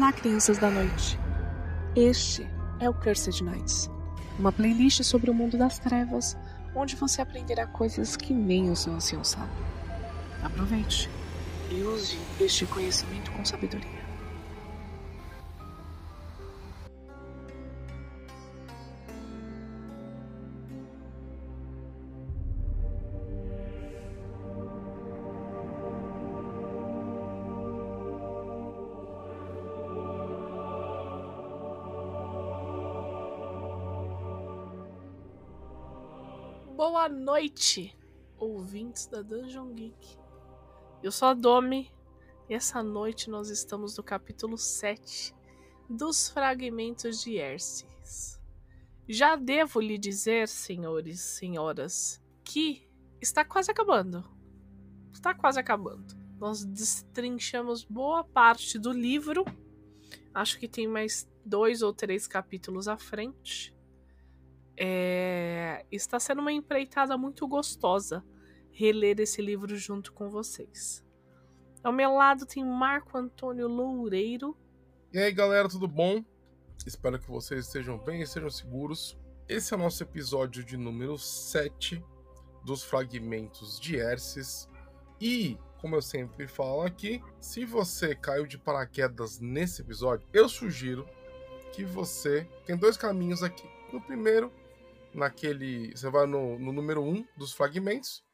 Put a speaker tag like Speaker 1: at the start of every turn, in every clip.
Speaker 1: Olá, crianças da noite. Este é o Cursed Nights, uma playlist sobre o mundo das trevas, onde você aprenderá coisas que nem o seu ancião sabe. Aproveite e use este conhecimento com sabedoria. Noite, ouvintes da Dungeon Geek. Eu sou a Domi e essa noite nós estamos no capítulo 7 dos Fragmentos de Erces. Já devo lhe dizer, senhores senhoras, que está quase acabando. Está quase acabando. Nós destrinchamos boa parte do livro. Acho que tem mais dois ou três capítulos à frente. É... Está sendo uma empreitada muito gostosa reler esse livro junto com vocês. Ao meu lado tem Marco Antônio Loureiro.
Speaker 2: E aí, galera, tudo bom? Espero que vocês estejam bem e estejam seguros. Esse é o nosso episódio de número 7 dos Fragmentos de Erces. E, como eu sempre falo aqui, se você caiu de paraquedas nesse episódio, eu sugiro que você tem dois caminhos aqui. No primeiro, naquele. Você vai no, no número 1 um dos fragmentos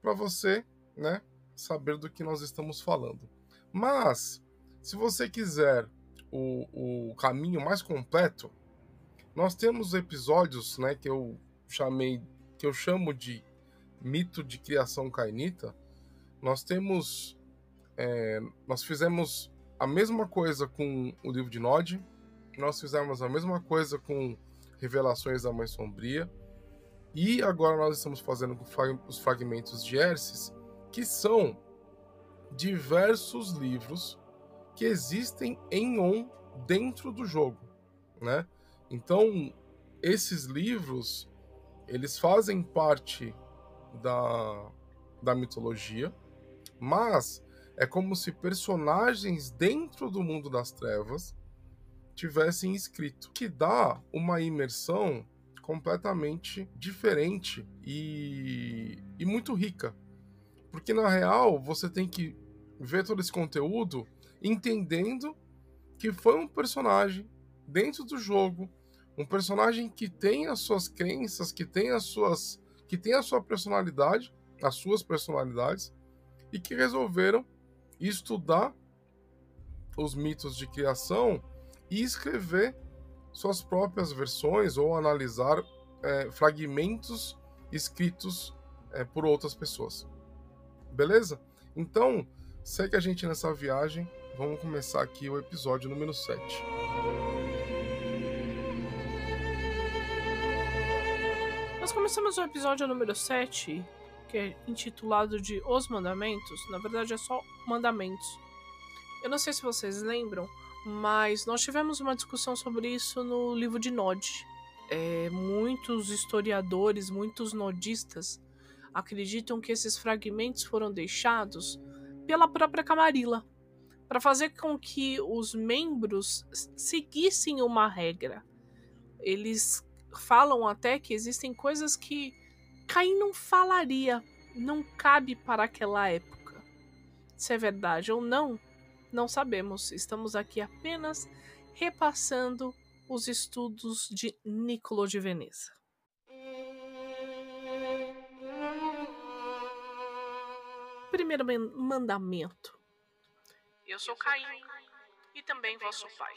Speaker 2: para você, né, saber do que nós estamos falando. Mas, se você quiser o, o caminho mais completo, nós temos episódios, né, que eu chamei, que eu chamo de mito de criação cainita. Nós temos, é, nós fizemos a mesma coisa com o livro de Nod, nós fizemos a mesma coisa com Revelações da Mãe Sombria. E agora nós estamos fazendo os fragmentos de Erces, que são diversos livros que existem em on dentro do jogo, né? Então, esses livros, eles fazem parte da, da mitologia, mas é como se personagens dentro do mundo das trevas tivessem escrito, que dá uma imersão completamente diferente e, e muito rica. Porque na real você tem que ver todo esse conteúdo entendendo que foi um personagem dentro do jogo, um personagem que tem as suas crenças, que tem as suas que tem a sua personalidade, as suas personalidades e que resolveram estudar os mitos de criação e escrever suas próprias versões ou analisar é, fragmentos escritos é, por outras pessoas. Beleza? Então, segue a gente nessa viagem. Vamos começar aqui o episódio número 7.
Speaker 1: Nós começamos o episódio número 7, que é intitulado de Os Mandamentos. Na verdade, é só Mandamentos. Eu não sei se vocês lembram, mas nós tivemos uma discussão sobre isso no livro de Nod. É, muitos historiadores, muitos nodistas acreditam que esses fragmentos foram deixados pela própria Camarilla para fazer com que os membros seguissem uma regra. Eles falam até que existem coisas que Caim não falaria, não cabe para aquela época. Se é verdade ou não, não sabemos, estamos aqui apenas repassando os estudos de Niccolo de Veneza. Primeiro mandamento. Eu sou Caim e também vosso pai,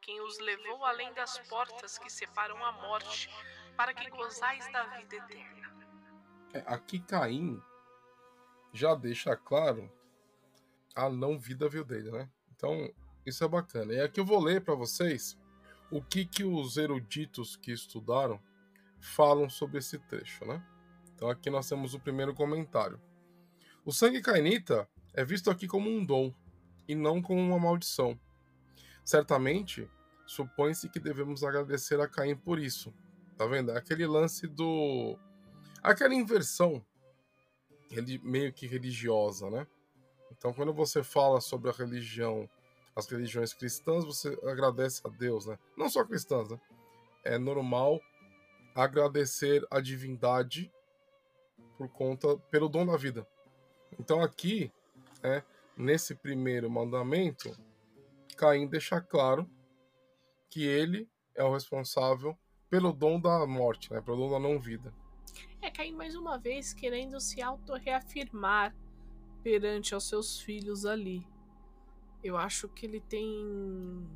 Speaker 1: quem os levou além das portas que separam a morte, para que gozais da vida eterna.
Speaker 2: É, aqui Caim já deixa claro a não vida veio dele, né? Então, isso é bacana. E aqui eu vou ler para vocês o que, que os eruditos que estudaram falam sobre esse trecho, né? Então aqui nós temos o primeiro comentário. O sangue cainita é visto aqui como um dom e não como uma maldição. Certamente, supõe-se que devemos agradecer a Caim por isso. Tá vendo? É aquele lance do aquela inversão meio que religiosa, né? Então, quando você fala sobre a religião, as religiões cristãs, você agradece a Deus, né? Não só cristãs, né? É normal agradecer a divindade por conta pelo dom da vida. Então aqui, né, nesse primeiro mandamento, Caim deixa claro que ele é o responsável pelo dom da morte, né, pelo dom da não vida.
Speaker 1: É Caim mais uma vez querendo se auto-reafirmar perante aos seus filhos ali. Eu acho que ele tem.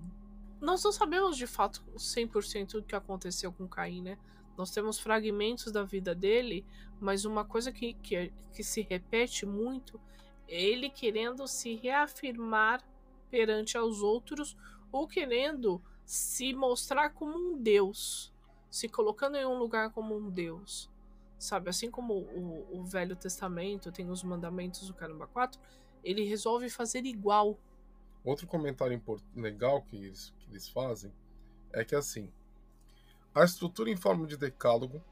Speaker 1: Nós não sabemos de fato 100% o que aconteceu com Caim, né? Nós temos fragmentos da vida dele, mas uma coisa que, que, que se repete muito é ele querendo se reafirmar perante aos outros ou querendo se mostrar como um Deus, se colocando em um lugar como um Deus. Sabe, assim como o, o Velho Testamento tem os mandamentos do Caramba 4, ele resolve fazer igual.
Speaker 2: Outro comentário legal que eles, que eles fazem é que assim, a estrutura em forma de decálogo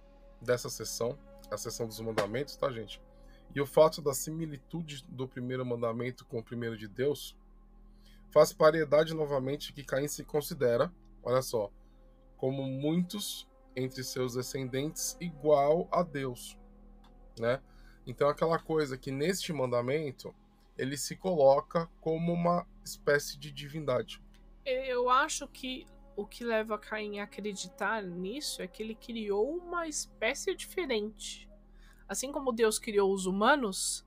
Speaker 2: dessa sessão, a sessão dos mandamentos, tá, gente? E o fato da similitude do primeiro mandamento com o primeiro de Deus faz paridade novamente que Caim se considera, olha só, como muitos entre seus descendentes igual a Deus, né? Então aquela coisa que neste mandamento ele se coloca como uma espécie de divindade.
Speaker 1: Eu acho que o que leva Caim a acreditar nisso é que ele criou uma espécie diferente. Assim como Deus criou os humanos,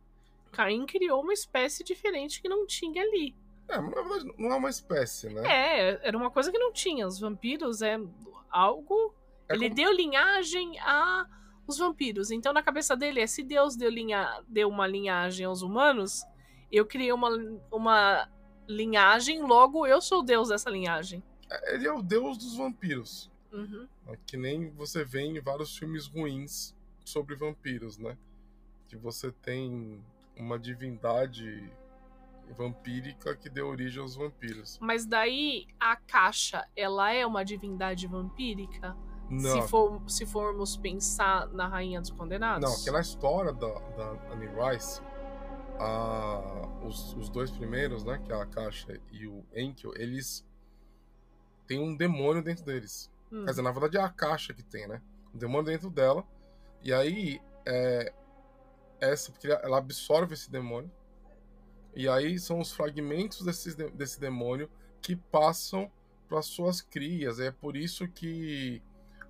Speaker 1: Caim criou uma espécie diferente que não tinha ali.
Speaker 2: É, mas na verdade não é uma espécie, né?
Speaker 1: É, era uma coisa que não tinha. Os vampiros é algo. É ele como... deu linhagem a os vampiros. Então na cabeça dele é se Deus deu, linha... deu uma linhagem aos humanos, eu criei uma, uma linhagem, logo eu sou Deus dessa linhagem.
Speaker 2: Ele é o deus dos vampiros.
Speaker 1: Uhum.
Speaker 2: É que nem você vê em vários filmes ruins sobre vampiros, né? Que você tem uma divindade vampírica que deu origem aos vampiros.
Speaker 1: Mas daí a caixa, ela é uma divindade vampírica?
Speaker 2: Não.
Speaker 1: Se, for, se formos pensar na Rainha dos Condenados?
Speaker 2: Não, que na história da, da Annie Rice, a, os, os dois primeiros, né? Que é a Caixa e o Enkel, eles tem um demônio dentro deles. Hum. Quer dizer, na verdade é a caixa que tem, né? Um demônio dentro dela. E aí, é, essa, porque ela absorve esse demônio. E aí são os fragmentos desse, desse demônio que passam para suas crias. É por isso que.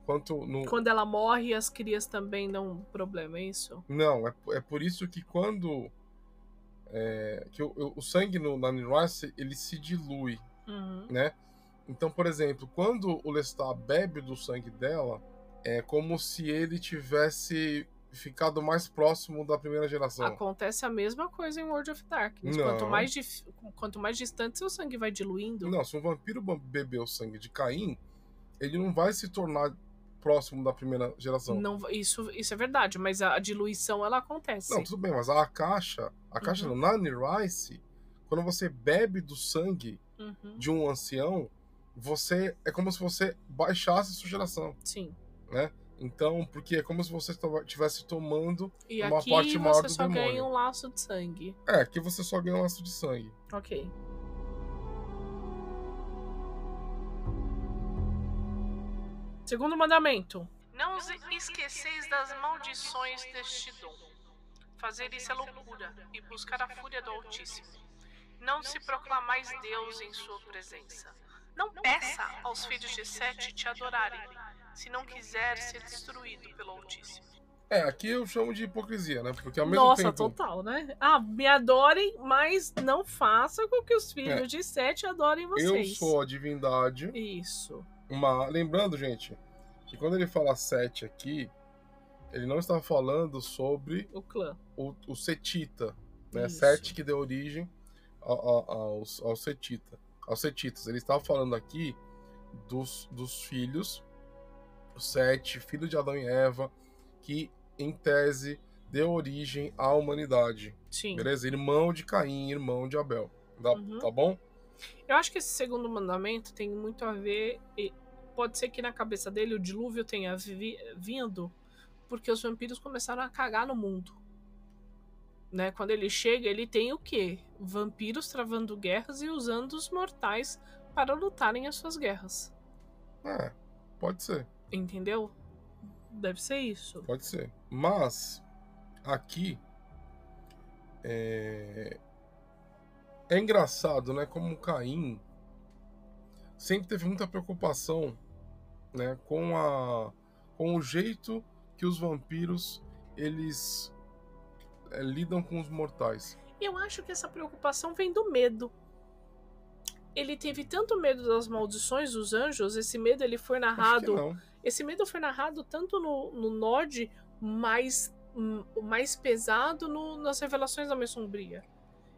Speaker 2: Quanto no...
Speaker 1: Quando ela morre, as crias também dão problema, é isso?
Speaker 2: Não, é, é por isso que quando. É, que o, o sangue no, na Nirvana, ele se dilui,
Speaker 1: uhum.
Speaker 2: né? Então, por exemplo, quando o Lestat bebe do sangue dela, é como se ele tivesse ficado mais próximo da primeira geração.
Speaker 1: Acontece a mesma coisa em World of Darkness.
Speaker 2: Não.
Speaker 1: Quanto mais, dif... Quanto mais distante seu sangue vai diluindo.
Speaker 2: Não, se um vampiro beber o sangue de Caim, ele não vai se tornar próximo da primeira geração.
Speaker 1: Não, isso, isso é verdade, mas a, diluição ela acontece.
Speaker 2: Não, tudo bem, mas a caixa, a caixa uhum. no Nani Rice, quando você bebe do sangue
Speaker 1: uhum.
Speaker 2: de um ancião, você é como se você baixasse a sua geração.
Speaker 1: Sim.
Speaker 2: Né? Então, porque é como se você estivesse tomando
Speaker 1: e
Speaker 2: uma parte maior do demônio.
Speaker 1: você só ganha um laço de sangue.
Speaker 2: É, aqui você só ganha um laço de sangue.
Speaker 1: Ok. Segundo mandamento. Não esqueceis das maldições deste dom. Fazer isso é loucura e buscar a fúria do Altíssimo. Não se proclamais Deus em sua presença não peça aos filhos de Sete te adorarem, se não quiser ser destruído pelo Altíssimo.
Speaker 2: É, aqui eu chamo de hipocrisia, né? Porque ao mesmo
Speaker 1: Nossa,
Speaker 2: tempo...
Speaker 1: total, né? Ah, me adorem, mas não faça com que os filhos é. de Sete adorem vocês.
Speaker 2: Eu sou a divindade.
Speaker 1: Isso.
Speaker 2: Uma... Lembrando, gente, que quando ele fala Sete aqui, ele não está falando sobre
Speaker 1: o clã.
Speaker 2: O, o Setita, né? Isso. Sete que deu origem ao, ao, ao, Setita aos setitas. Ele estava falando aqui dos, dos filhos, os sete filhos de Adão e Eva, que em tese deu origem à humanidade.
Speaker 1: Sim.
Speaker 2: Beleza? Irmão de Caim, irmão de Abel. Tá, uhum. tá bom?
Speaker 1: Eu acho que esse segundo mandamento tem muito a ver. Pode ser que na cabeça dele o dilúvio tenha vi, vindo porque os vampiros começaram a cagar no mundo. Né? Quando ele chega, ele tem o quê? Vampiros travando guerras e usando os mortais para lutarem as suas guerras.
Speaker 2: É, pode ser.
Speaker 1: Entendeu? Deve ser isso.
Speaker 2: Pode ser. Mas, aqui. É, é engraçado, né? Como Caim sempre teve muita preocupação né, com, a, com o jeito que os vampiros eles é, lidam com os mortais.
Speaker 1: Eu acho que essa preocupação vem do medo. Ele teve tanto medo das maldições dos anjos, esse medo ele foi narrado. Esse medo foi narrado tanto no, no Nod, mais, mais pesado no, nas revelações da Mãe Sombria.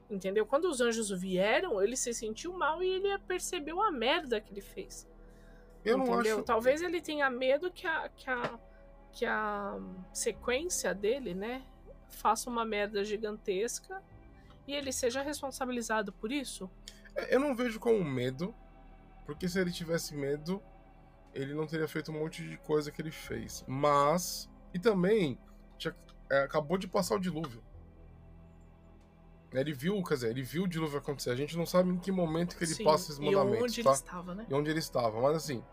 Speaker 1: Entendeu? Quando os anjos vieram, ele se sentiu mal e ele percebeu a merda que ele fez.
Speaker 2: Eu entendeu? não acho.
Speaker 1: Talvez ele tenha medo que a, que a, que a sequência dele, né, faça uma merda gigantesca e ele seja responsabilizado por isso.
Speaker 2: É, eu não vejo como medo, porque se ele tivesse medo, ele não teria feito um monte de coisa que ele fez. Mas. E também. Tinha, é, acabou de passar o dilúvio. Ele viu, quer dizer, ele viu o dilúvio acontecer. A gente não sabe em que momento que ele Sim, passa esses mandamentos. E
Speaker 1: onde
Speaker 2: tá?
Speaker 1: ele estava, né?
Speaker 2: E onde ele estava. Mas assim,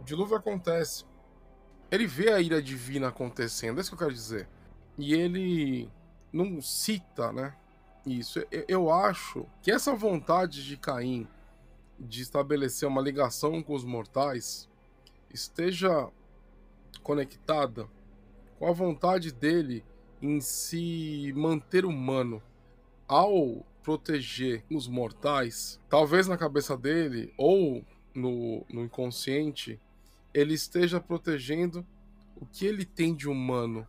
Speaker 2: o dilúvio acontece. Ele vê a ira divina acontecendo, é isso que eu quero dizer. E ele não cita, né? Isso. Eu acho que essa vontade de Caim de estabelecer uma ligação com os mortais esteja conectada com a vontade dele em se manter humano ao proteger os mortais, talvez na cabeça dele ou no, no inconsciente, ele esteja protegendo o que ele tem de humano.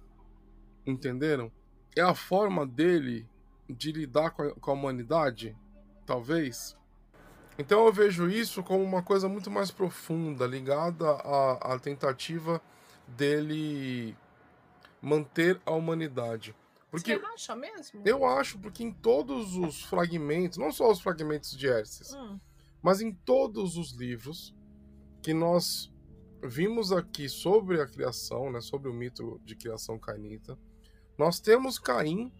Speaker 2: Entenderam? É a forma dele de lidar com a, com a humanidade, talvez. Então eu vejo isso como uma coisa muito mais profunda, ligada à, à tentativa dele manter a humanidade.
Speaker 1: Porque Você acha mesmo?
Speaker 2: Eu acho, porque em todos os fragmentos, não só os fragmentos de Erces, hum. Mas em todos os livros que nós vimos aqui sobre a criação, né, sobre o mito de criação cainita, nós temos Caim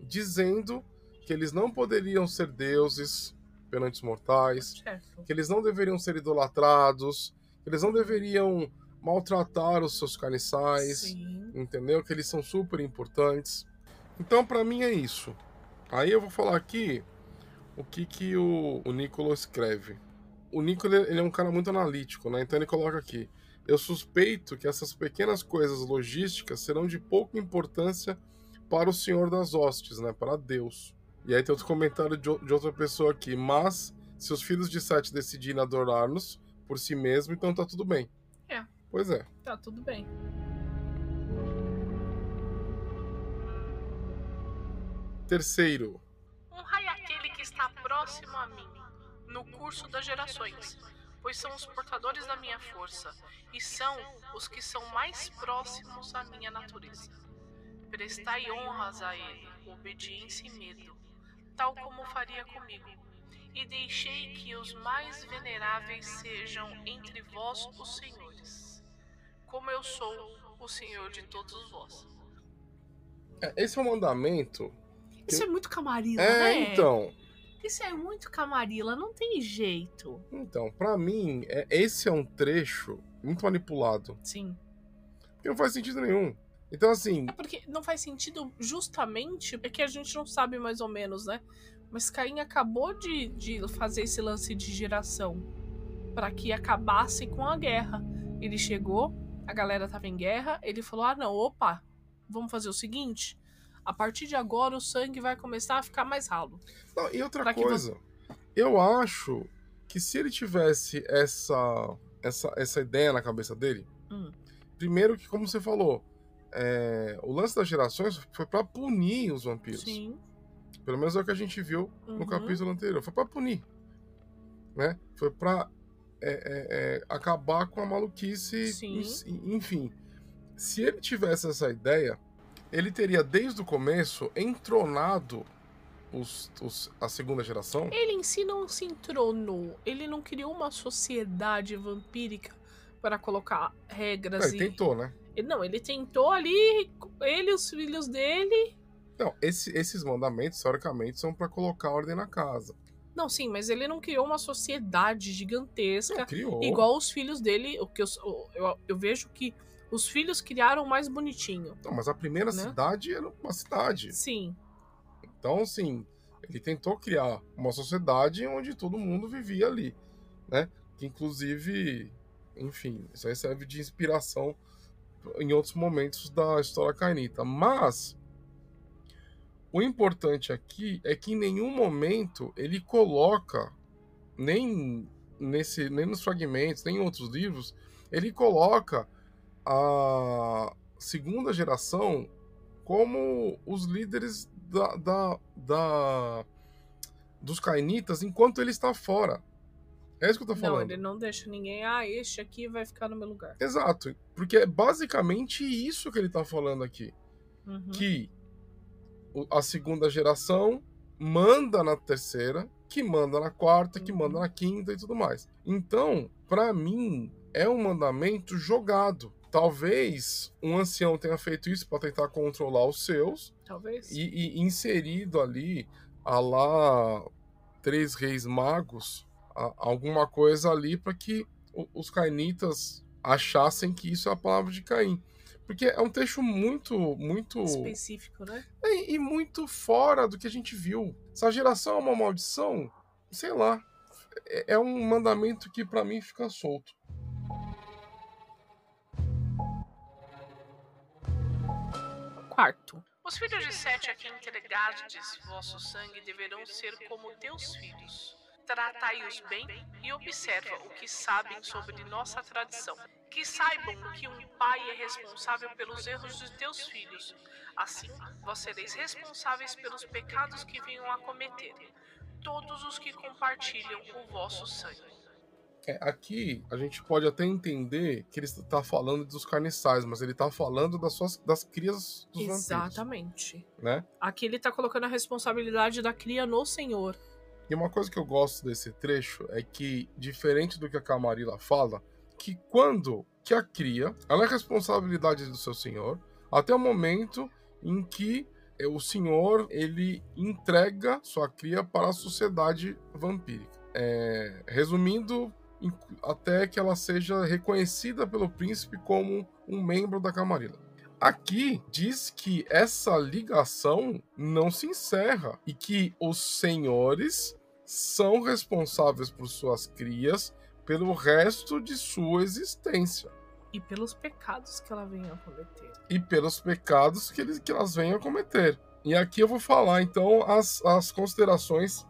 Speaker 2: dizendo que eles não poderiam ser deuses perante os mortais, certo. que eles não deveriam ser idolatrados, que eles não deveriam maltratar os seus carniçais, Sim. entendeu? Que eles são super importantes. Então, para mim é isso. Aí eu vou falar aqui o que, que o, o Nicola escreve. O Nicola ele é um cara muito analítico, né? Então ele coloca aqui: Eu suspeito que essas pequenas coisas logísticas serão de pouca importância para o Senhor das Hostes, né? Para Deus. E aí tem outro comentário de, de outra pessoa aqui: Mas se os filhos de Sete decidirem adorar-nos por si mesmo, então tá tudo bem.
Speaker 1: É.
Speaker 2: Pois é.
Speaker 1: Tá tudo bem.
Speaker 2: Terceiro.
Speaker 1: Aquele que está próximo a mim, no curso das gerações, pois são os portadores da minha força, e são os que são mais próximos à minha natureza. Prestai honras a ele, obediência e medo, tal como faria comigo, e deixei que os mais veneráveis sejam entre vós os senhores, como eu sou o senhor de todos vós.
Speaker 2: É, esse é um mandamento
Speaker 1: isso é muito camarila,
Speaker 2: é,
Speaker 1: né?
Speaker 2: então.
Speaker 1: Isso é muito camarila, não tem jeito.
Speaker 2: Então, para mim, é, esse é um trecho muito manipulado.
Speaker 1: Sim.
Speaker 2: Porque não faz sentido nenhum. Então, assim.
Speaker 1: É porque não faz sentido justamente porque a gente não sabe mais ou menos, né? Mas Caim acabou de, de fazer esse lance de geração para que acabasse com a guerra. Ele chegou, a galera tava em guerra, ele falou: ah, não, opa, vamos fazer o seguinte a partir de agora o sangue vai começar a ficar mais ralo.
Speaker 2: Não, e outra coisa, você... eu acho que se ele tivesse essa, essa, essa ideia na cabeça dele, hum. primeiro que, como você falou, é, o lance das gerações foi para punir os vampiros.
Speaker 1: Sim.
Speaker 2: Pelo menos é o que a gente viu uhum. no capítulo anterior. Foi para punir. Né? Foi para é, é, é, acabar com a maluquice. Sim. Enfim. Se ele tivesse essa ideia, ele teria desde o começo entronado os, os, a segunda geração.
Speaker 1: Ele em si não se entronou. Ele não criou uma sociedade vampírica para colocar regras.
Speaker 2: Não, ele e... tentou, né?
Speaker 1: Não, ele tentou ali, ele e os filhos dele.
Speaker 2: Não, esse- esses mandamentos, teoricamente, são para colocar ordem na casa.
Speaker 1: Não, sim, mas ele não criou uma sociedade gigantesca
Speaker 2: Não, criou.
Speaker 1: igual os filhos dele. O que eu, eu, eu vejo que os filhos criaram mais bonitinho.
Speaker 2: Não, mas a primeira
Speaker 1: Né?
Speaker 2: cidade era uma cidade.
Speaker 1: Sim,
Speaker 2: Então, assim, ele tentou criar uma sociedade onde todo mundo vivia ali, né? Que inclusive, enfim, isso aí serve de inspiração em outros momentos da história cainita. Mas o importante aqui é que em nenhum momento ele coloca, nem nesse, nem nos fragmentos, nem em outros livros, ele coloca a segunda geração como os líderes da, da, da- dos cainitas enquanto ele está fora. É isso que eu tô
Speaker 1: não,
Speaker 2: falando.
Speaker 1: ele não deixa ninguém. Ah, este aqui vai ficar no meu lugar.
Speaker 2: Exato, porque é basicamente isso que ele tá falando aqui.
Speaker 1: Uhum.
Speaker 2: Que a segunda geração manda na terceira, que manda na quarta, que
Speaker 1: Uhum.
Speaker 2: manda na quinta e tudo mais. Então, pra mim, é um mandamento jogado. Talvez um ancião tenha feito isso para tentar controlar os seus,
Speaker 1: Talvez.
Speaker 2: e, e inserido ali, a lá três reis magos, a- alguma coisa ali para que os cainitas achassem que isso é a palavra de Caim. Porque é um texto muito, muito.
Speaker 1: Específico, né?
Speaker 2: E, e muito fora do que a gente viu. Se a geração é uma maldição, sei lá. É, é um mandamento que para mim fica solto.
Speaker 1: Quarto. Os filhos de Sete a quem entregardes vosso sangue deverão ser como teus filhos. Tratai-os bem e observa o que sabem sobre nossa tradição. Que saibam que um pai é responsável pelos erros de teus filhos. Assim, vós sereis responsáveis pelos pecados que venham a cometer. Todos os que compartilham o vosso sangue.
Speaker 2: É, aqui a gente pode até entender que ele está falando dos carniçais, mas ele está falando das suas das crias dos vampiros,
Speaker 1: Exatamente.
Speaker 2: né?
Speaker 1: Aqui ele tá colocando a responsabilidade da cria no Senhor.
Speaker 2: E uma coisa que eu gosto desse trecho é que, diferente do que a Camarilla fala, que quando que a cria, ela é responsabilidade do seu senhor, até o momento em que eh, o senhor ele entrega sua cria para a sociedade vampírica. É, resumindo, in- até que ela seja reconhecida pelo príncipe como um membro da Camarilla. Aqui diz que essa ligação não se encerra e que os senhores são responsáveis por suas crias pelo resto de sua existência
Speaker 1: E pelos pecados que ela vem a cometer.
Speaker 2: e pelos pecados que, eles, que elas venham a cometer. E aqui eu vou falar então as, as considerações.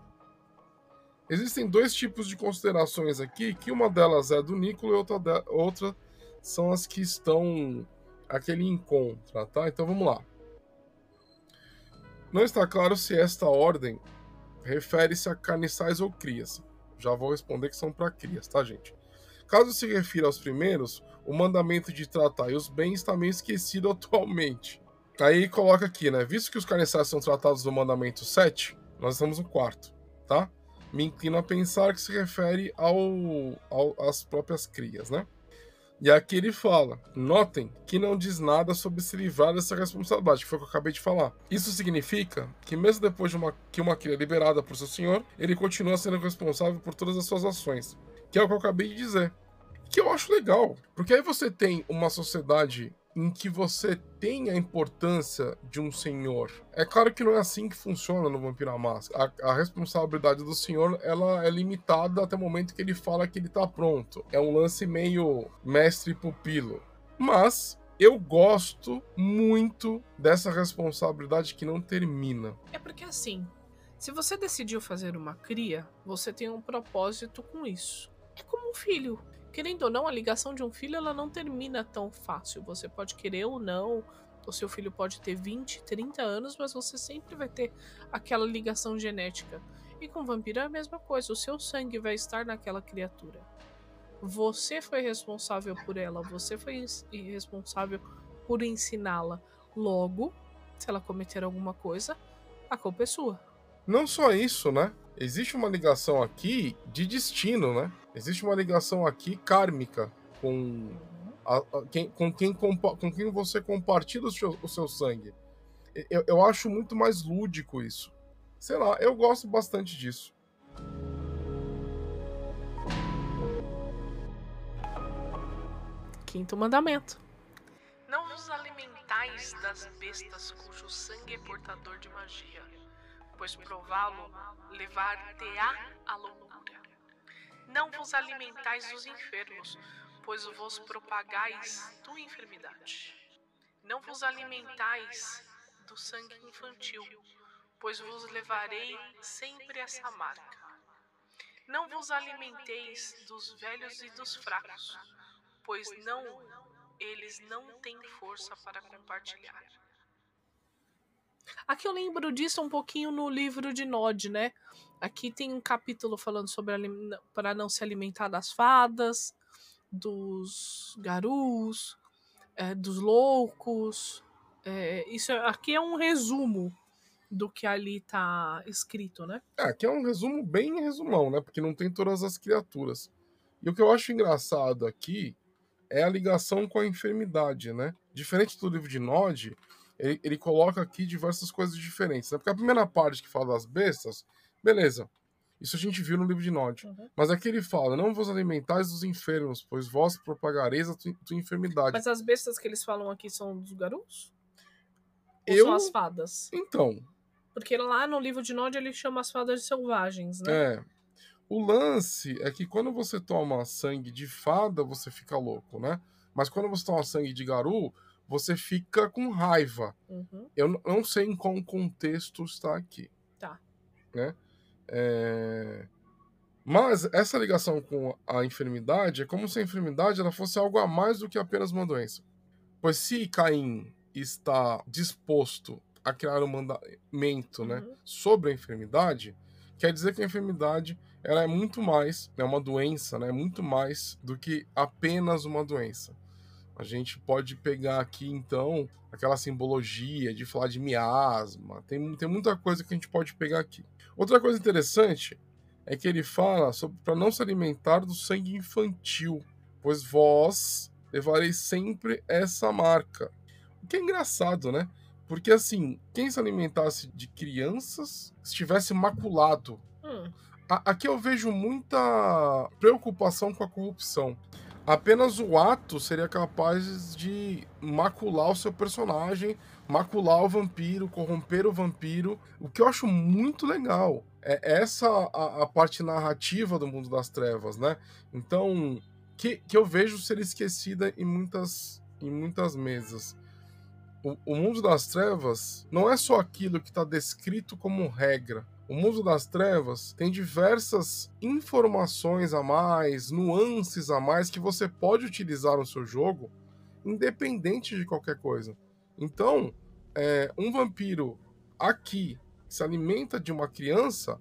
Speaker 2: Existem dois tipos de considerações aqui, que uma delas é do Nicola e outra, de- outra são as que estão aquele encontra, tá? Então vamos lá. Não está claro se esta ordem refere-se a carniçais ou crias. Já vou responder que são para crias, tá, gente? Caso se refira aos primeiros, o mandamento de tratar os bens está meio esquecido atualmente. Aí coloca aqui, né? Visto que os carniçais são tratados no mandamento 7, nós estamos no quarto, tá? Me inclino a pensar que se refere ao, ao, às próprias crias, né? E aqui ele fala: notem que não diz nada sobre se livrar dessa responsabilidade, que foi o que eu acabei de falar. Isso significa que, mesmo depois de uma, que uma cria é liberada por seu senhor, ele continua sendo responsável por todas as suas ações, que é o que eu acabei de dizer. Que eu acho legal, porque aí você tem uma sociedade em que você tem a importância de um senhor. É claro que não é assim que funciona no Vampiro à Máscara. A, a responsabilidade do senhor ela é limitada até o momento que ele fala que ele tá pronto. É um lance meio mestre pupilo. Mas eu gosto muito dessa responsabilidade que não termina.
Speaker 1: É porque assim, se você decidiu fazer uma cria, você tem um propósito com isso. É como um filho. Querendo ou não, a ligação de um filho ela não termina tão fácil. Você pode querer ou não, o seu filho pode ter 20, 30 anos, mas você sempre vai ter aquela ligação genética. E com vampiro é a mesma coisa, o seu sangue vai estar naquela criatura. Você foi responsável por ela, você foi responsável por ensiná-la. Logo, se ela cometer alguma coisa, a culpa é sua.
Speaker 2: Não só isso, né? Existe uma ligação aqui de destino, né? Existe uma ligação aqui kármica com, a- a- quem, com, quem, compa- com quem você compartilha o seu, o seu sangue. Eu, eu acho muito mais lúdico isso. Sei lá, eu gosto bastante disso.
Speaker 1: Quinto mandamento. Não vos alimentais das bestas cujo sangue é portador de magia, pois prová-lo levar-te-á a loucura. Não vos alimentais dos enfermos, pois vos propagais tua enfermidade. Não vos alimentais do sangue infantil, pois vos levarei sempre essa marca. Não vos alimenteis dos velhos e dos fracos, pois não eles não têm força para compartilhar. Aqui eu lembro disso um pouquinho no livro de Nod, né? Aqui tem um capítulo falando sobre para não se alimentar das fadas, dos garus, é, dos loucos. É, isso aqui é um resumo do que ali tá escrito, né?
Speaker 2: É, aqui é um resumo bem resumão, né? Porque não tem todas as criaturas. E o que eu acho engraçado aqui é a ligação com a enfermidade, né? Diferente do livro de Nod, ele, ele coloca aqui diversas coisas diferentes. Né? Porque a primeira parte que fala das bestas, beleza. Isso a gente viu no livro de Nod. Uhum. Mas aqui ele fala: Não vos alimentais dos enfermos, pois vós propagareis a tua, tua enfermidade.
Speaker 1: Mas as bestas que eles falam aqui são dos garus? Ou Eu... são as fadas?
Speaker 2: Então.
Speaker 1: Porque lá no livro de Nod ele chama as fadas selvagens, né?
Speaker 2: É. O lance é que quando você toma sangue de fada, você fica louco, né? Mas quando você toma sangue de garu, você fica com raiva. Uhum. Eu não sei em qual contexto está aqui.
Speaker 1: Tá.
Speaker 2: Né? É... Mas essa ligação com a enfermidade é como se a enfermidade ela fosse algo a mais do que apenas uma doença. Pois se Caim está disposto a criar um mandamento né, uhum. né, sobre a enfermidade, quer dizer que a enfermidade ela é muito mais, é uma doença, né, muito mais do que apenas uma doença. A gente pode pegar aqui, então, aquela simbologia de falar de miasma. Tem, tem muita coisa que a gente pode pegar aqui. Outra coisa interessante é que ele fala sobre para não se alimentar do sangue infantil, pois vós levareis sempre essa marca. O que é engraçado, né? Porque assim, quem se alimentasse de crianças estivesse maculado. Hum. aqui eu vejo muita preocupação com a corrupção apenas o ato seria capaz de macular o seu personagem, macular o vampiro, corromper o vampiro. O que eu acho muito legal é essa a, a parte narrativa do mundo das trevas, né? Então, que, que eu vejo ser esquecida em muitas, em muitas mesas. O, o mundo das trevas não é só aquilo que está descrito como regra, o mundo das trevas tem diversas informações a mais, nuances a mais que você pode utilizar no seu jogo, independente de qualquer coisa. Então, é, um vampiro aqui que se alimenta de uma criança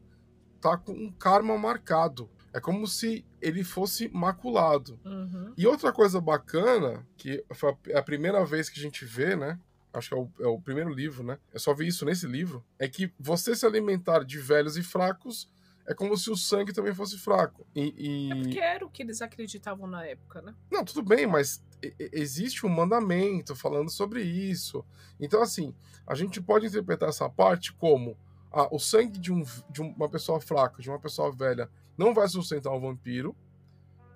Speaker 2: tá com um karma marcado. É como se ele fosse maculado. Uhum. E outra coisa bacana, que foi a primeira vez que a gente vê, né? Acho que é o, é o, primeiro livro, né? Eu só vi isso nesse livro. É que você se alimentar de velhos e fracos é como se o sangue também fosse fraco. E,
Speaker 1: e... É porque era o que eles acreditavam na época, né?
Speaker 2: Não, tudo bem, mas existe um mandamento falando sobre isso. Então, assim, a gente pode interpretar essa parte como ah, o sangue de, um, de uma pessoa fraca, de uma pessoa velha, não vai sustentar um vampiro.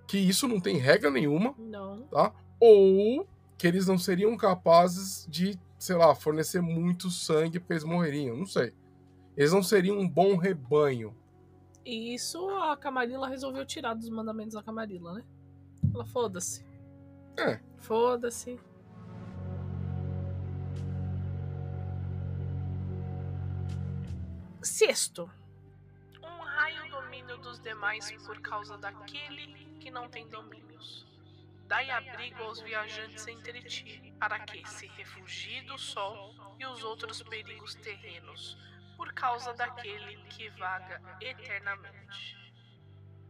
Speaker 2: Que isso não tem regra nenhuma.
Speaker 1: Não.
Speaker 2: Tá? Ou que eles não seriam capazes de sei lá, fornecer muito sangue porque eles morreriam, não sei. Eles não seriam um bom rebanho.
Speaker 1: E isso a Camarilla resolveu tirar dos mandamentos da Camarilla, né? Ela foda-se.
Speaker 2: É.
Speaker 1: Foda-se. Sexto. Um raio domínio dos demais por causa daquele que não tem domínios. Dai abrigo aos viajantes entre ti, para que se refugie do sol e os outros perigos terrenos, por causa daquele que vaga eternamente.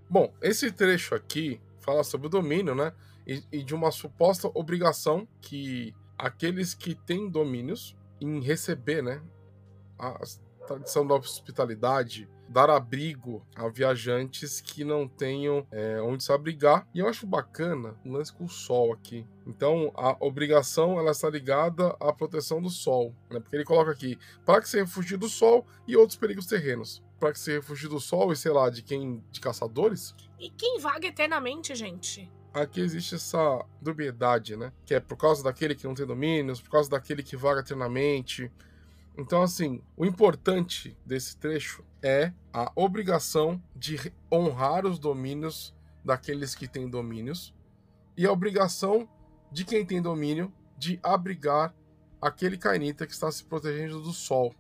Speaker 2: Bom, esse trecho aqui fala sobre o domínio, né? E, e de uma suposta obrigação que aqueles que têm domínios em receber, né? As, tradição da hospitalidade dar abrigo a viajantes que não tenham é, onde se abrigar. E eu acho bacana o lance com o sol aqui. Então, a obrigação ela está ligada à proteção do sol, né? Porque ele coloca aqui para que se refugie do sol e outros perigos terrenos. Para que se refugie do sol e sei lá de quem, de caçadores.
Speaker 1: E quem vaga eternamente, gente?
Speaker 2: Aqui existe essa dubiedade, né? Que é por causa daquele que não tem domínios, por causa daquele que vaga eternamente. Então, assim, o importante desse trecho é a obrigação de honrar os domínios daqueles que têm domínios e a obrigação de quem tem domínio de abrigar aquele cainita que está se protegendo do sol.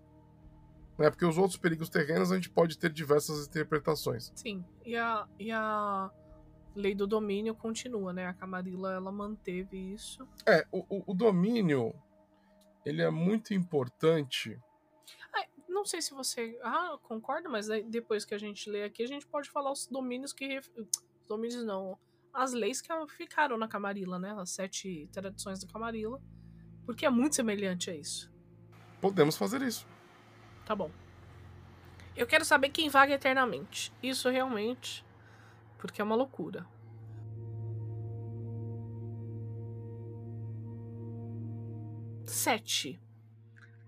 Speaker 2: Né? Porque os outros perigos terrenos a gente pode ter diversas interpretações.
Speaker 1: Sim, e a, e a lei do domínio continua, né? A Camarilla ela manteve isso.
Speaker 2: É, o, o, o domínio ele é muito importante.
Speaker 1: não sei se você ah, concorda, mas depois que a gente lê aqui, a gente pode falar os domínios que. Os domínios não. As leis que ficaram na Camarilla, né? As sete tradições da Camarilla. Porque é muito semelhante a isso.
Speaker 2: Podemos fazer isso.
Speaker 1: Tá bom. Eu quero saber quem vaga eternamente. Isso realmente. Porque é uma loucura. 7.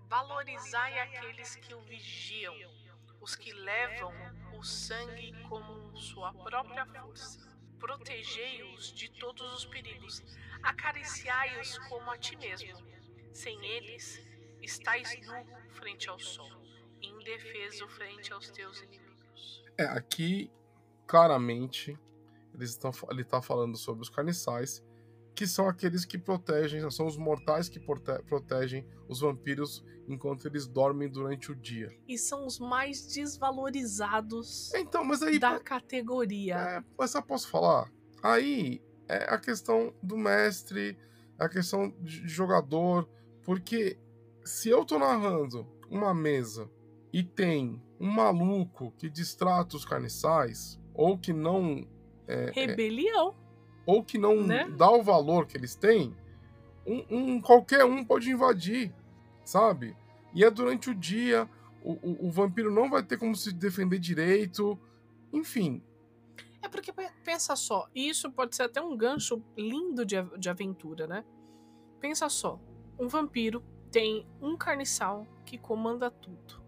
Speaker 1: Valorizai aqueles que o vigiam, os que levam o sangue como sua própria força. Protegei-os de todos os perigos, acariciai-os como a ti mesmo. Sem eles, estais nu frente ao sol, indefeso frente aos teus inimigos.
Speaker 2: É, aqui, claramente, ele está falando sobre os carniçais que são aqueles que protegem, são os mortais que prote protegem os vampiros enquanto eles dormem durante o dia.
Speaker 1: E são os mais desvalorizados
Speaker 2: então, mas aí,
Speaker 1: da categoria.
Speaker 2: É, mas eu posso falar? Aí é a questão do mestre, a questão de jogador, porque se eu tô narrando uma mesa e tem um maluco que distrata os carniçais, ou que não. É,
Speaker 1: Rebelião.
Speaker 2: É, ou que não né? dá o valor que eles têm, um, um, qualquer um pode invadir, sabe? E é durante o dia, o, o, o, vampiro não vai ter como se defender direito, enfim.
Speaker 1: É porque pensa só, isso pode ser até um gancho lindo de, de aventura, né? Pensa só, um vampiro tem um carniçal que comanda tudo.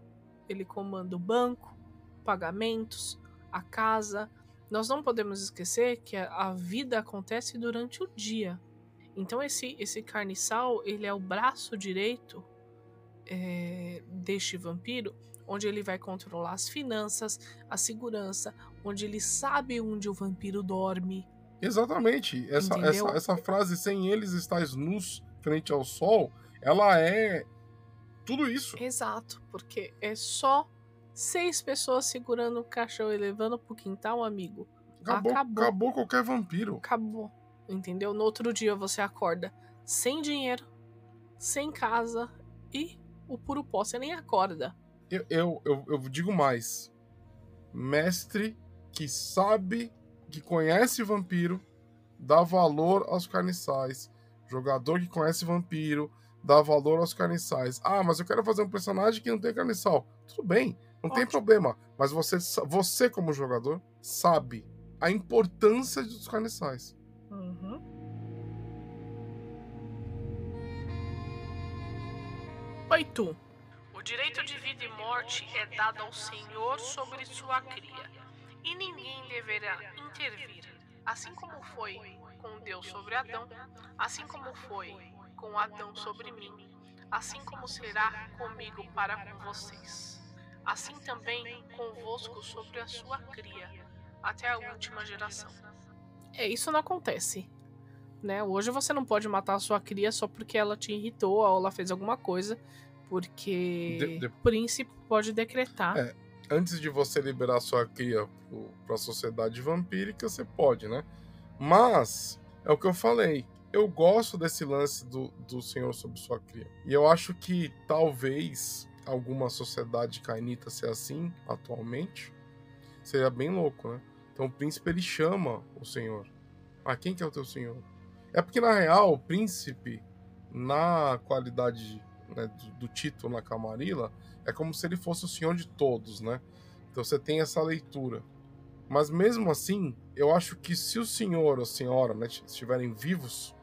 Speaker 1: Ele comanda o banco, pagamentos, a casa, nós não podemos esquecer que a vida acontece durante o dia. Então esse esse carniçal ele é o braço direito é, deste vampiro, onde ele vai controlar as finanças, a segurança, onde ele sabe onde o vampiro dorme.
Speaker 2: Exatamente. Essa, essa, essa frase sem eles estáis nus frente ao sol, ela é tudo isso.
Speaker 1: Exato, porque é só seis pessoas segurando o caixão e levando pro quintal, amigo.
Speaker 2: Acabou, acabou. acabou qualquer vampiro.
Speaker 1: Acabou. Entendeu? No outro dia você acorda sem dinheiro, sem casa e o puro pó. Você nem acorda.
Speaker 2: Eu, eu, eu, eu digo mais. Mestre que sabe, que conhece vampiro, dá valor aos carniçais. Jogador que conhece vampiro, dá valor aos carniçais. Ah, mas eu quero fazer um personagem que não tem carniçal. Tudo bem, não Ótimo. tem problema. Mas você, você como jogador, sabe a importância dos carniçais.
Speaker 1: Uhum. Oito. O direito de vida e morte é dado ao Senhor sobre sua cria, e ninguém deverá intervir, assim como foi com Deus sobre Adão, assim como foi com Adão sobre mim, assim como será comigo para com vocês assim também convosco sobre a sua cria, até a última geração. É, isso não acontece. Né? Hoje você não pode matar a sua cria só porque ela te irritou ou ela fez alguma coisa, porque de, de... o príncipe pode decretar.
Speaker 2: É, antes de você liberar a sua cria para a sociedade vampírica, você pode, né? Mas, é o que eu falei, eu gosto desse lance do, do senhor sobre sua cria. E eu acho que talvez alguma sociedade cainita ser assim atualmente, seria bem louco, né? Então o príncipe ele chama o senhor. Ah, quem que é o teu senhor? É porque na real o príncipe, na qualidade, né, do, do título na Camarilla, é como se ele fosse o senhor de todos, né? Então você tem essa leitura. Mas mesmo assim, eu acho que se o senhor ou senhora né, estiverem vivos,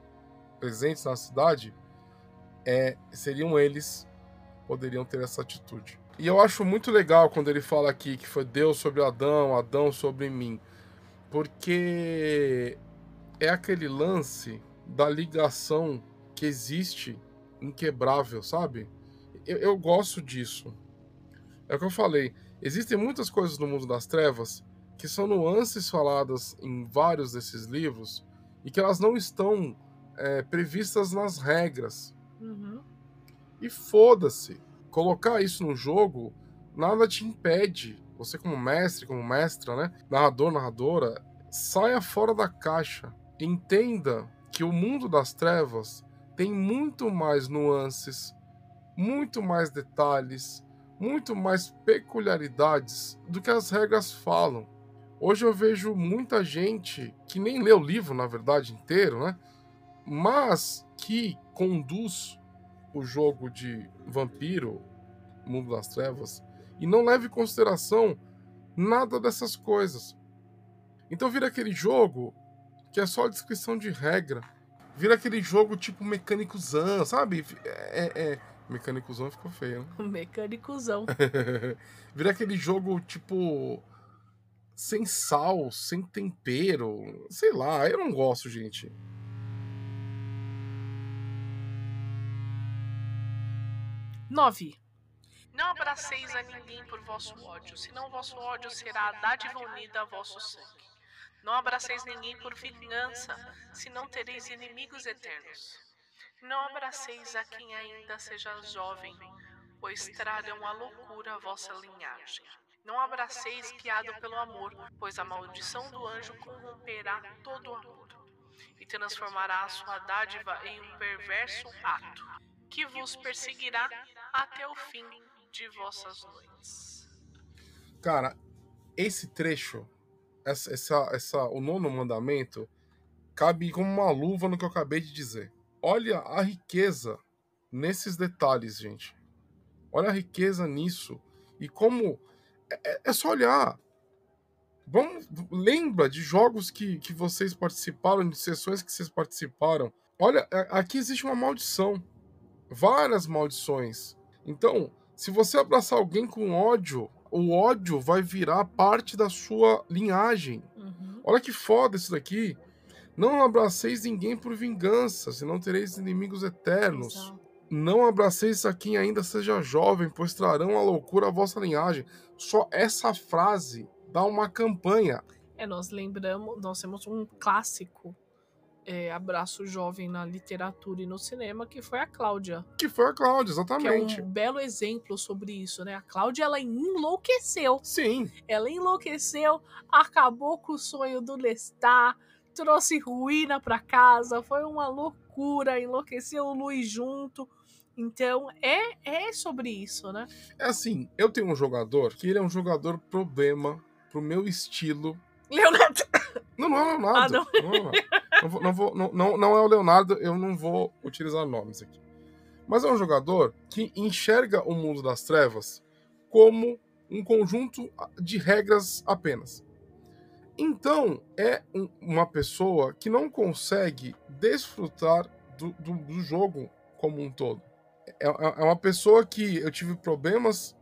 Speaker 2: presentes na cidade, é, seriam eles poderiam ter essa atitude. E eu acho muito legal quando ele fala aqui que foi Deus sobre Adão, Adão sobre mim, porque é aquele lance da ligação que existe inquebrável, sabe? Eu, eu gosto disso. É o que eu falei. Existem muitas coisas no mundo das trevas que são nuances faladas em vários desses livros e que elas não estão é, previstas nas regras.
Speaker 1: Uhum.
Speaker 2: E foda-se. Colocar isso no jogo, nada te impede. Você, como mestre, como mestra, né? Narrador, narradora, saia fora da caixa. Entenda que o mundo das trevas tem muito mais nuances, muito mais detalhes, muito mais peculiaridades do que as regras falam. Hoje eu vejo muita gente que nem lê o livro, na verdade, inteiro, né? Mas que conduz o jogo de vampiro, Mundo das Trevas, e não leva em consideração nada dessas coisas. Então vira aquele jogo que é só a descrição de regra. Vira aquele jogo tipo mecânicozão, sabe? É, é, Mecânicozão ficou feio,
Speaker 1: né? Mecânicozão.
Speaker 2: Vira aquele jogo tipo. Sem sal, sem tempero. Sei lá, eu não gosto, gente.
Speaker 1: Nove. Não abraceis a ninguém por vosso ódio, senão vosso ódio será a dádiva unida a vosso sangue. Não abraceis ninguém por vingança, senão tereis inimigos eternos. Não abraceis a quem ainda seja jovem, pois tragam a loucura a vossa linhagem. Não abraceis guiado pelo amor, pois a maldição do anjo corromperá todo o amor, e transformará a sua dádiva em um perverso ato, que vos perseguirá até o fim de vossas noites.
Speaker 2: Cara, esse trecho, essa, essa, essa, o nono mandamento, cabe como uma luva no que eu acabei de dizer. Olha a riqueza nesses detalhes, gente. Olha a riqueza nisso. E como. É, é, é só olhar. Vamos, lembra de jogos que, que vocês participaram, de sessões que vocês participaram. Olha, aqui existe uma maldição. Várias maldições. Então, se você abraçar alguém com ódio, o ódio vai virar parte da sua linhagem.
Speaker 1: Uhum.
Speaker 2: Olha que foda isso daqui. Não abraceis ninguém por vingança, senão tereis inimigos eternos. Exato. Não abraceis a quem ainda seja jovem, pois trarão a loucura à vossa linhagem. Só essa frase dá uma campanha.
Speaker 1: É, nós lembramos, nós temos um clássico é, abraço jovem na literatura e no cinema, que foi a Cláudia.
Speaker 2: Que foi a Cláudia, exatamente.
Speaker 1: Que é um belo exemplo sobre isso, né? A Cláudia, ela enlouqueceu.
Speaker 2: Sim.
Speaker 1: Ela enlouqueceu, acabou com o sonho do Lestat, trouxe ruína para casa, foi uma loucura, enlouqueceu o Luiz junto. Então é, é sobre isso, né?
Speaker 2: É assim, eu tenho um jogador que ele é um jogador problema pro meu estilo.
Speaker 1: Leonardo.
Speaker 2: Não, não é Leonardo. Ah, não. Não, é não, vou, não, vou, não, não, não é o Leonardo, eu não vou utilizar nomes aqui. Mas é um jogador que enxerga o mundo das trevas como um conjunto de regras apenas. Então, é um, uma pessoa que não consegue desfrutar do, do, do jogo como um todo. É, é, é, uma pessoa que eu tive problemas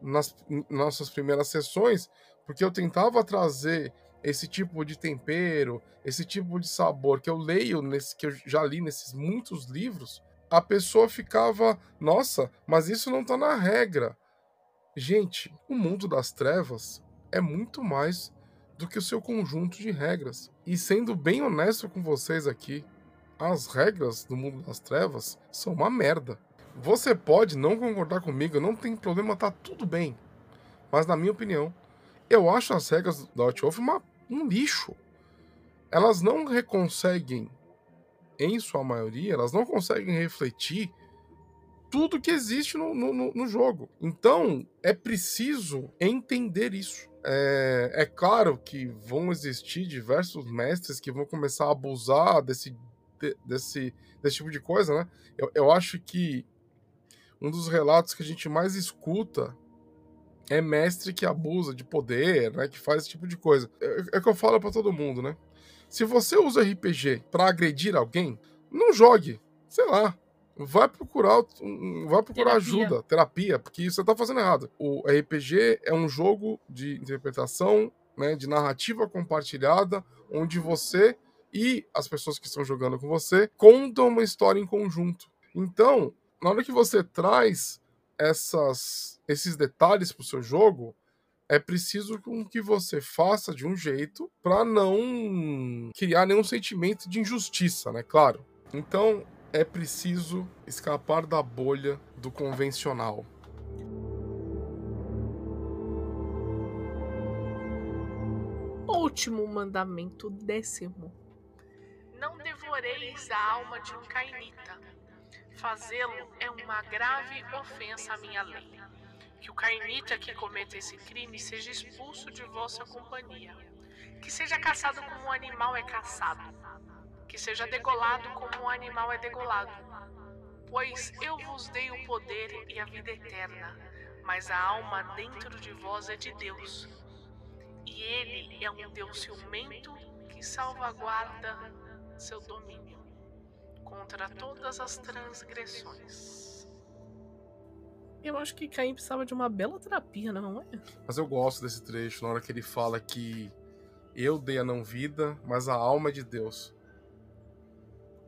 Speaker 2: nas nossas primeiras sessões, porque eu tentava trazer esse tipo de tempero, esse tipo de sabor que eu leio, nesse, que eu já li nesses muitos livros, a pessoa ficava, nossa, mas isso não tá na regra. Gente, o mundo das trevas é muito mais do que o seu conjunto de regras. E sendo bem honesto com vocês aqui, as regras do mundo das trevas são uma merda. Você pode não concordar comigo, não tem problema, tá tudo bem. Mas na minha opinião, eu acho as regras da Outwolf uma um lixo. Elas não conseguem, em sua maioria, elas não conseguem refletir tudo que existe no, no, no jogo. Então, é preciso entender isso. É, é claro que vão existir diversos mestres que vão começar a abusar desse, de, desse, desse tipo de coisa, né? Eu, eu acho que um dos relatos que a gente mais escuta é mestre que abusa de poder, né? Que faz esse tipo de coisa. É, é que eu falo para todo mundo, né? Se você usa RPG para agredir alguém, não jogue. Sei lá. Vai procurar, vai procurar terapia. ajuda, terapia, porque você tá fazendo errado. O RPG é um jogo de interpretação, né, de narrativa compartilhada, onde você e as pessoas que estão jogando com você contam uma história em conjunto. Então, na hora que você traz essas, esses detalhes para o seu jogo, é preciso que você faça de um jeito para não criar nenhum sentimento de injustiça, né? Claro. Então é preciso escapar da bolha do convencional.
Speaker 1: Último mandamento décimo. Não devoreis a alma de um cainita Fazê-lo é uma grave ofensa à minha lei. Que o cainita que cometa esse crime seja expulso de vossa companhia. Que seja caçado como um animal é caçado. Que seja degolado como um animal é degolado. Pois eu vos dei o poder e a vida eterna, mas a alma dentro de vós é de Deus. E ele é um Deus ciumento que salvaguarda seu domínio contra todas as transgressões. Eu acho que Caim precisava de uma bela terapia, não é?
Speaker 2: Mas eu gosto desse trecho, na hora que ele fala que eu dei a não vida, mas a alma é de Deus.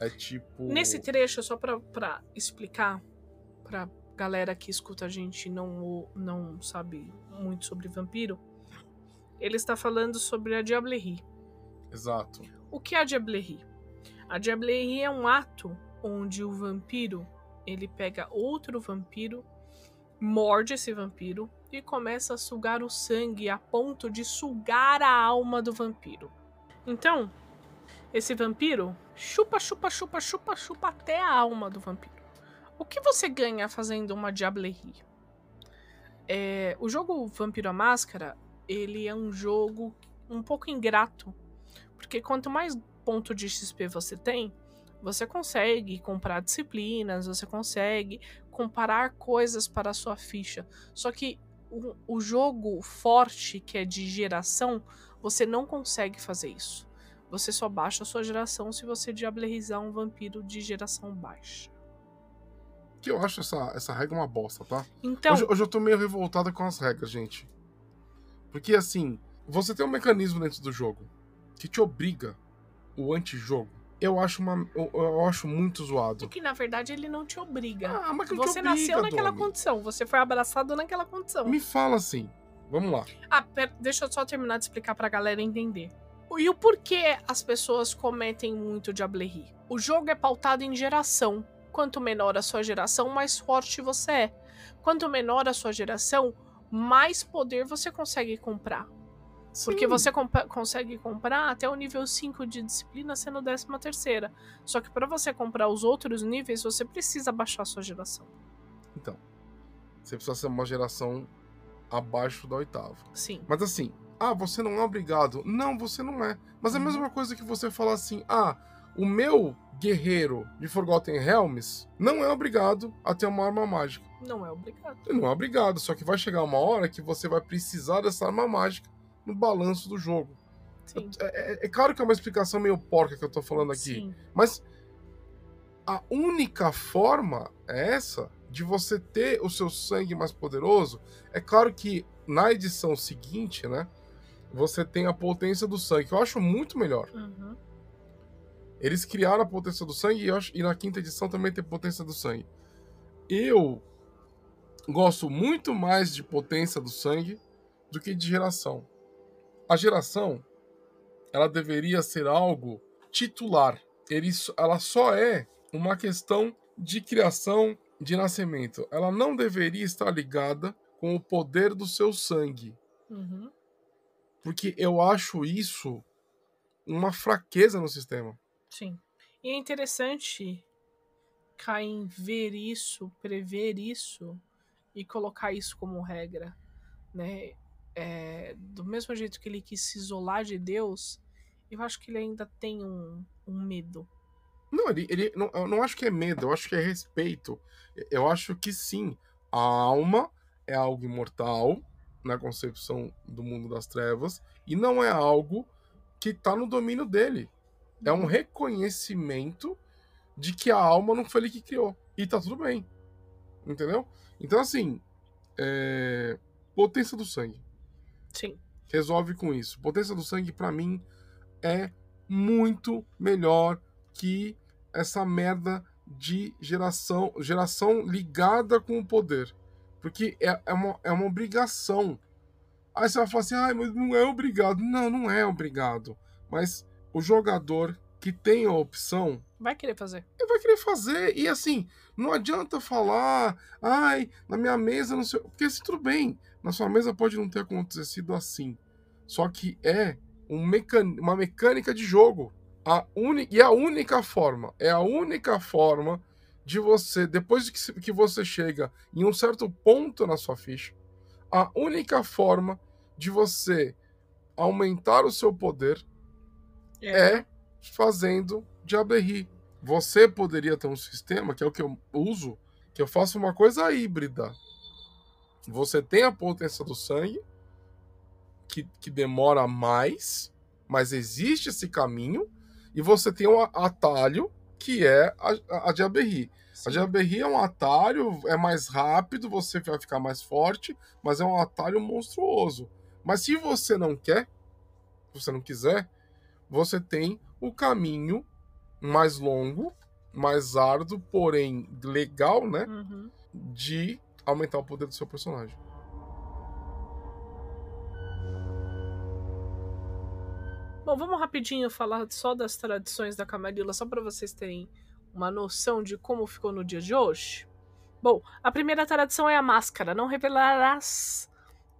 Speaker 2: É tipo.
Speaker 1: Nesse trecho, só pra, pra explicar pra galera que escuta a gente não não sabe muito sobre vampiro, ele está falando sobre a Diablerie.
Speaker 2: Exato.
Speaker 1: O que é a Diablerie? A Diablerie é um ato onde o vampiro ele pega outro vampiro, morde esse vampiro e começa a sugar o sangue a ponto de sugar a alma do vampiro. Então, esse vampiro chupa, chupa, chupa, chupa, chupa até a alma do vampiro. O que você ganha fazendo uma Diablerie? É, o jogo Vampiro a Máscara, ele é um jogo um pouco ingrato, porque quanto mais ponto de XP você tem, você consegue comprar disciplinas, você consegue comparar coisas para a sua ficha. Só que o, o jogo forte, que é de geração, você não consegue fazer isso. Você só baixa a sua geração se você diablerizar um vampiro de geração baixa.
Speaker 2: Que eu acho essa, essa regra uma bosta, tá?
Speaker 1: Então.
Speaker 2: Hoje, hoje eu tô meio revoltada com as regras, gente. Porque assim, você tem um mecanismo dentro do jogo que te obriga o antijogo, eu acho, uma, eu, eu, acho muito zoado.
Speaker 1: É que na verdade ele não te obriga.
Speaker 2: Ah, mas que
Speaker 1: você
Speaker 2: obriga,
Speaker 1: nasceu naquela
Speaker 2: Domi.
Speaker 1: condição, você foi abraçado naquela condição.
Speaker 2: Me fala assim. Vamos lá.
Speaker 1: Ah, pera, deixa eu só terminar de explicar pra galera entender. E o porquê as pessoas cometem muito diablerie? O jogo é pautado em geração. Quanto menor a sua geração, mais forte você é. Quanto menor a sua geração, mais poder você consegue comprar. Porque você comp consegue comprar até o nível 5 de disciplina sendo 13 terceira. Só que para você comprar os outros níveis, você precisa baixar a sua geração.
Speaker 2: Então, você precisa ser uma geração abaixo da oitava.
Speaker 1: Sim.
Speaker 2: Mas assim, ah, você não é obrigado. Não, você não é. Mas é a uhum. mesma coisa que você falar assim, ah, o meu guerreiro de Forgotten Realms não é obrigado a ter uma arma mágica.
Speaker 1: Não é obrigado.
Speaker 2: Não é obrigado, só que vai chegar uma hora que você vai precisar dessa arma mágica no balanço do jogo. É, é, é, claro que é uma explicação meio porca que eu tô falando aqui,
Speaker 1: Sim.
Speaker 2: mas a única forma é essa de você ter o seu sangue mais poderoso. É claro que na edição seguinte, né, você tem a potência do sangue, que eu acho muito melhor.
Speaker 1: Uhum.
Speaker 2: Eles criaram a potência do sangue e, acho, e na quinta edição também tem potência do sangue. Eu gosto muito mais de potência do sangue do que de geração a geração ela deveria ser algo titular. Ele, ela só é uma questão de criação de nascimento. Ela não deveria estar ligada com o poder do seu sangue.
Speaker 1: Uhum.
Speaker 2: Porque eu acho isso uma fraqueza no sistema.
Speaker 1: Sim. E é interessante Caim ver isso, prever isso e colocar isso como regra, né? É, do mesmo jeito que ele quis se isolar de Deus, eu acho que ele ainda tem um, um medo.
Speaker 2: Não, ele, ele não, eu não acho que é medo, eu acho que é respeito. Eu acho que sim, a alma é algo imortal na concepção do mundo das trevas e não é algo que está no domínio dele. É um reconhecimento de que a alma não foi ele que criou. E tá tudo bem. Entendeu? Então, assim, é... potência do sangue.
Speaker 1: Sim.
Speaker 2: Resolve com isso. Potência do sangue, para mim, é muito melhor que essa merda de geração, geração ligada com o poder. Porque é, é, uma, é uma obrigação. Aí você vai falar assim, ah, mas não é obrigado. Não, não é obrigado. Mas o jogador que tem a opção.
Speaker 1: Vai querer fazer.
Speaker 2: Ele vai querer fazer. E assim, não adianta falar, ai, na minha mesa não sei. Porque assim, tudo bem. Na sua mesa pode não ter acontecido assim. Só que é um mecan... uma mecânica de jogo. A. E a única forma, é a única forma de você, depois que, que você chega em um certo ponto na sua ficha, a única forma de você aumentar o seu poder é, é fazendo Diablerri. Você poderia ter um sistema, que é o que eu uso, que eu faço uma coisa híbrida. Você tem a potência do sangue, que, que demora mais, mas existe esse caminho, e você tem um atalho, que é a, a, a Diaberri. A Diaberri é um atalho, é mais rápido, você vai ficar mais forte, mas é um atalho monstruoso. Mas se você não quer, se você não quiser, você tem o caminho mais longo, mais árduo, porém legal, né?
Speaker 1: Uhum.
Speaker 2: De aumentar o poder do seu personagem.
Speaker 1: Bom, vamos rapidinho falar só das tradições da Camarilla, só para vocês terem uma noção de como ficou no dia de hoje. Bom, a primeira tradição é a máscara. Não revelarás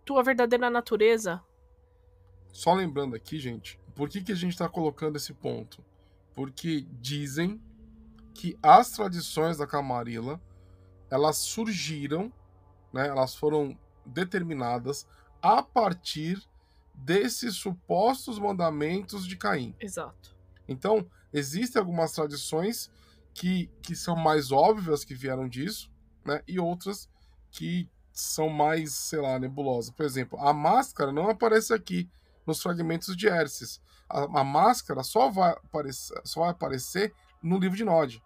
Speaker 1: tua verdadeira natureza.
Speaker 2: Só lembrando aqui, gente, por que, que a gente está colocando esse ponto? Porque dizem que as tradições da Camarilla elas surgiram, né, elas foram determinadas a partir desses supostos mandamentos de Caim.
Speaker 1: Exato.
Speaker 2: Então, existem algumas tradições que, que são mais óbvias que vieram disso, né? E outras que são mais, sei lá, nebulosas. Por exemplo, a máscara não aparece aqui nos fragmentos de Erces. A, a, máscara só vai, aparecer, só vai aparecer no livro de Nod.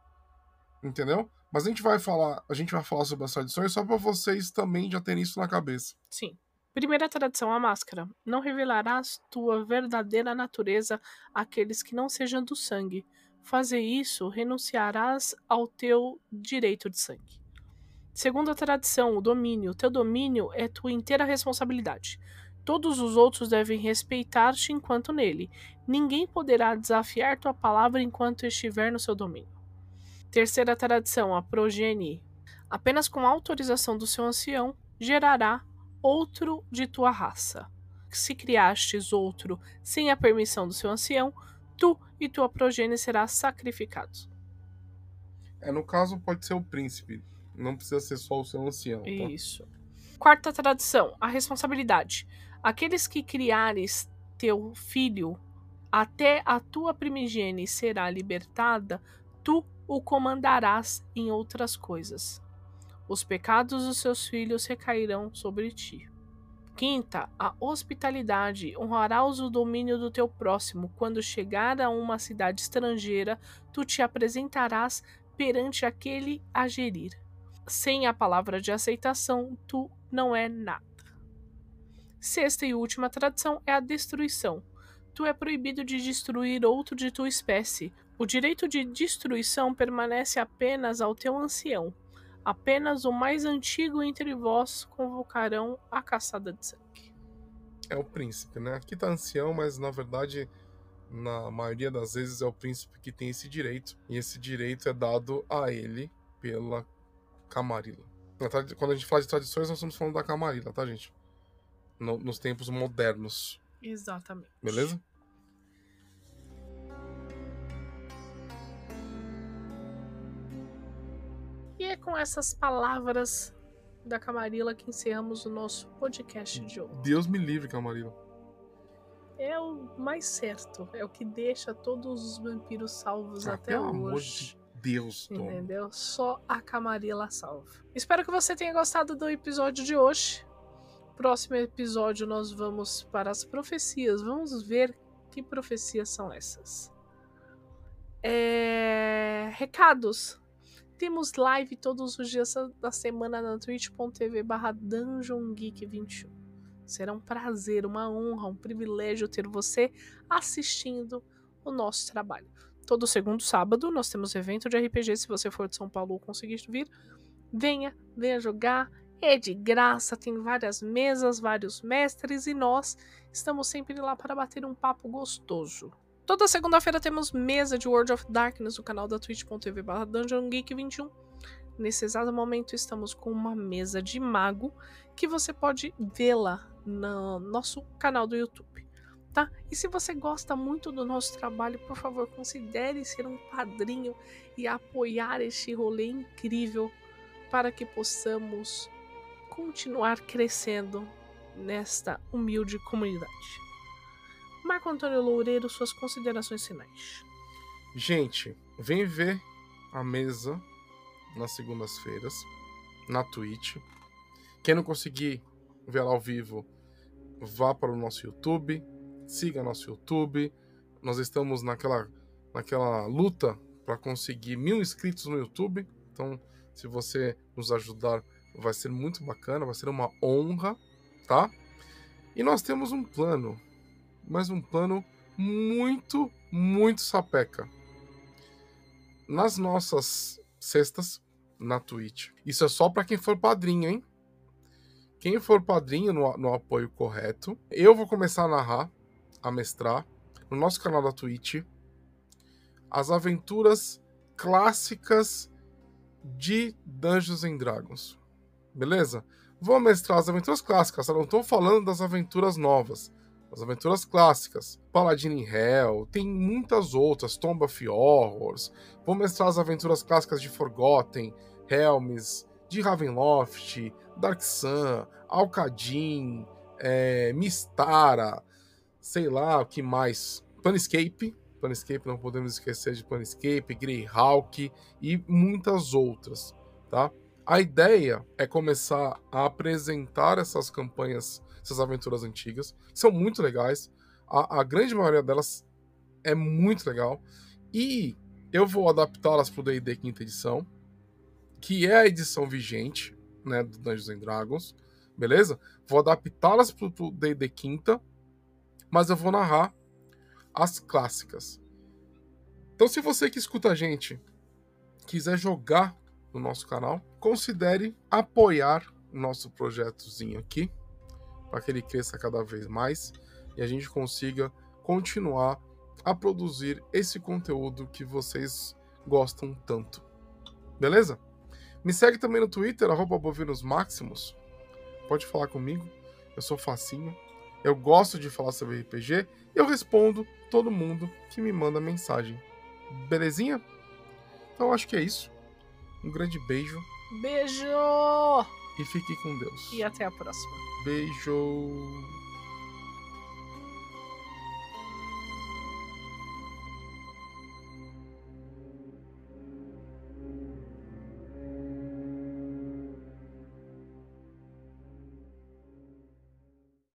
Speaker 2: Entendeu? Mas a gente vai falar, a gente vai falar sobre as tradições só para vocês também já terem isso na cabeça.
Speaker 1: Sim. Primeira tradição, a máscara. Não revelarás tua verdadeira natureza àqueles que não sejam do sangue. Fazer isso, renunciarás ao teu direito de sangue. Segundo a tradição, o domínio. Teu domínio é tua inteira responsabilidade. Todos os outros devem respeitar-te enquanto nele. Ninguém poderá desafiar tua palavra enquanto estiver no seu domínio. Terceira tradição, a progenie. Apenas com autorização do seu ancião gerará outro de tua raça. Se criastes outro sem a permissão do seu ancião, tu e tua progenie será sacrificados.
Speaker 2: É, no caso, pode ser o príncipe. Não precisa ser só o seu ancião. Tá?
Speaker 1: Isso. Quarta tradição, a responsabilidade. Aqueles que criares teu filho até a tua primigênie será libertada, tu o comandarás em outras coisas. Os pecados dos seus filhos recairão sobre ti. Quinta, a hospitalidade. Honrarás o domínio do teu próximo. Quando chegar a uma cidade estrangeira, tu te apresentarás perante aquele a gerir. Sem a palavra de aceitação, tu não é nada. Sexta e última tradição é a destruição. Tu é proibido de destruir outro de tua espécie. O direito de destruição permanece apenas ao teu ancião. Apenas o mais antigo entre vós convocarão a caçada de sangue.
Speaker 2: É o príncipe, né? Aqui tá ancião, mas na verdade, na maioria das vezes, é o príncipe que tem esse direito. E esse direito é dado a ele pela Camarilla. Quando a gente fala de tradições, nós estamos falando da Camarilla, tá, gente? no, nos tempos modernos.
Speaker 1: Exatamente.
Speaker 2: Beleza?
Speaker 1: Com essas palavras da Camarilla que encerramos o nosso podcast de hoje.
Speaker 2: Deus me livre, Camarilla.
Speaker 1: é o mais certo. É o que deixa todos os vampiros salvos
Speaker 2: Ah,
Speaker 1: até
Speaker 2: pelo
Speaker 1: hoje.
Speaker 2: amor de Deus, Tom.
Speaker 1: Entendeu? Só a Camarilla salva. Espero que você tenha gostado do episódio de hoje. Próximo episódio nós vamos para as profecias. Vamos ver que profecias são essas. É, Recados. Temos live todos os dias da semana na twitch.tv barra dungeongeek21. Será um prazer, uma honra, um privilégio ter você assistindo o nosso trabalho. Todo segundo sábado nós temos evento de RPG. Se você for de São Paulo ou conseguir vir, venha, venha jogar. É de graça, tem várias mesas, vários mestres e nós estamos sempre lá para bater um papo gostoso. Toda segunda-feira temos mesa de World of Darkness no canal da twitch.tv barra dungeongeek21. Nesse exato momento estamos com uma mesa de mago que você pode vê-la no nosso canal do YouTube. Tá? E se você gosta muito do nosso trabalho, por favor, considere ser um padrinho e apoiar este rolê incrível para que possamos continuar crescendo nesta humilde comunidade. Marco Antônio Loureiro, suas considerações finais.
Speaker 2: Gente, vem ver a mesa nas segundas-feiras na Twitch. Quem não conseguir ver ela ao vivo, vá para o nosso YouTube, siga nosso YouTube. Nós estamos naquela, naquela luta para conseguir mil inscritos no YouTube. Então, se você nos ajudar, vai ser muito bacana, vai ser uma honra, tá? E nós temos um plano, mas um plano muito, muito sapeca. Nas nossas cestas, na Twitch. Isso é só para quem for padrinho, hein? Quem for padrinho no, no apoio correto, eu vou começar a narrar, a mestrar, no nosso canal da Twitch, as aventuras clássicas de Dungeons and Dragons. Beleza? Vou mestrar as aventuras clássicas, eu não estou falando das aventuras novas. As aventuras clássicas. Paladin in Hell, tem muitas outras, Tomb of Horrors. Vou mestrar as aventuras clássicas de Forgotten, Helms, de Ravenloft, Dark Sun, Alcadin, é, Mistara, sei lá o que mais. Planescape, Planescape não podemos esquecer de Planescape, Greyhawk e muitas outras, tá? A ideia é começar a apresentar essas campanhas, essas aventuras antigas, são muito legais. A, a grande maioria delas é muito legal. E eu vou adaptá-las para o D&D quinta edição, que é a edição vigente, né, do Dungeons and Dragons, beleza? Vou adaptá-las para o D&D quinta, mas eu vou narrar as clássicas. Então, se você que escuta a gente quiser jogar no nosso canal, considere apoiar o nosso projetozinho aqui, para que ele cresça cada vez mais e a gente consiga continuar a produzir esse conteúdo que vocês gostam tanto. Beleza? Me segue também no Twitter, arroba bovinosmaximus. Pode falar comigo, eu sou facinho. Eu gosto de falar sobre RPG e eu respondo todo mundo que me manda mensagem. Belezinha? Então acho que é isso. Um grande beijo
Speaker 1: Beijo!
Speaker 2: e fique com Deus.
Speaker 1: E até a próxima.
Speaker 2: Beijo.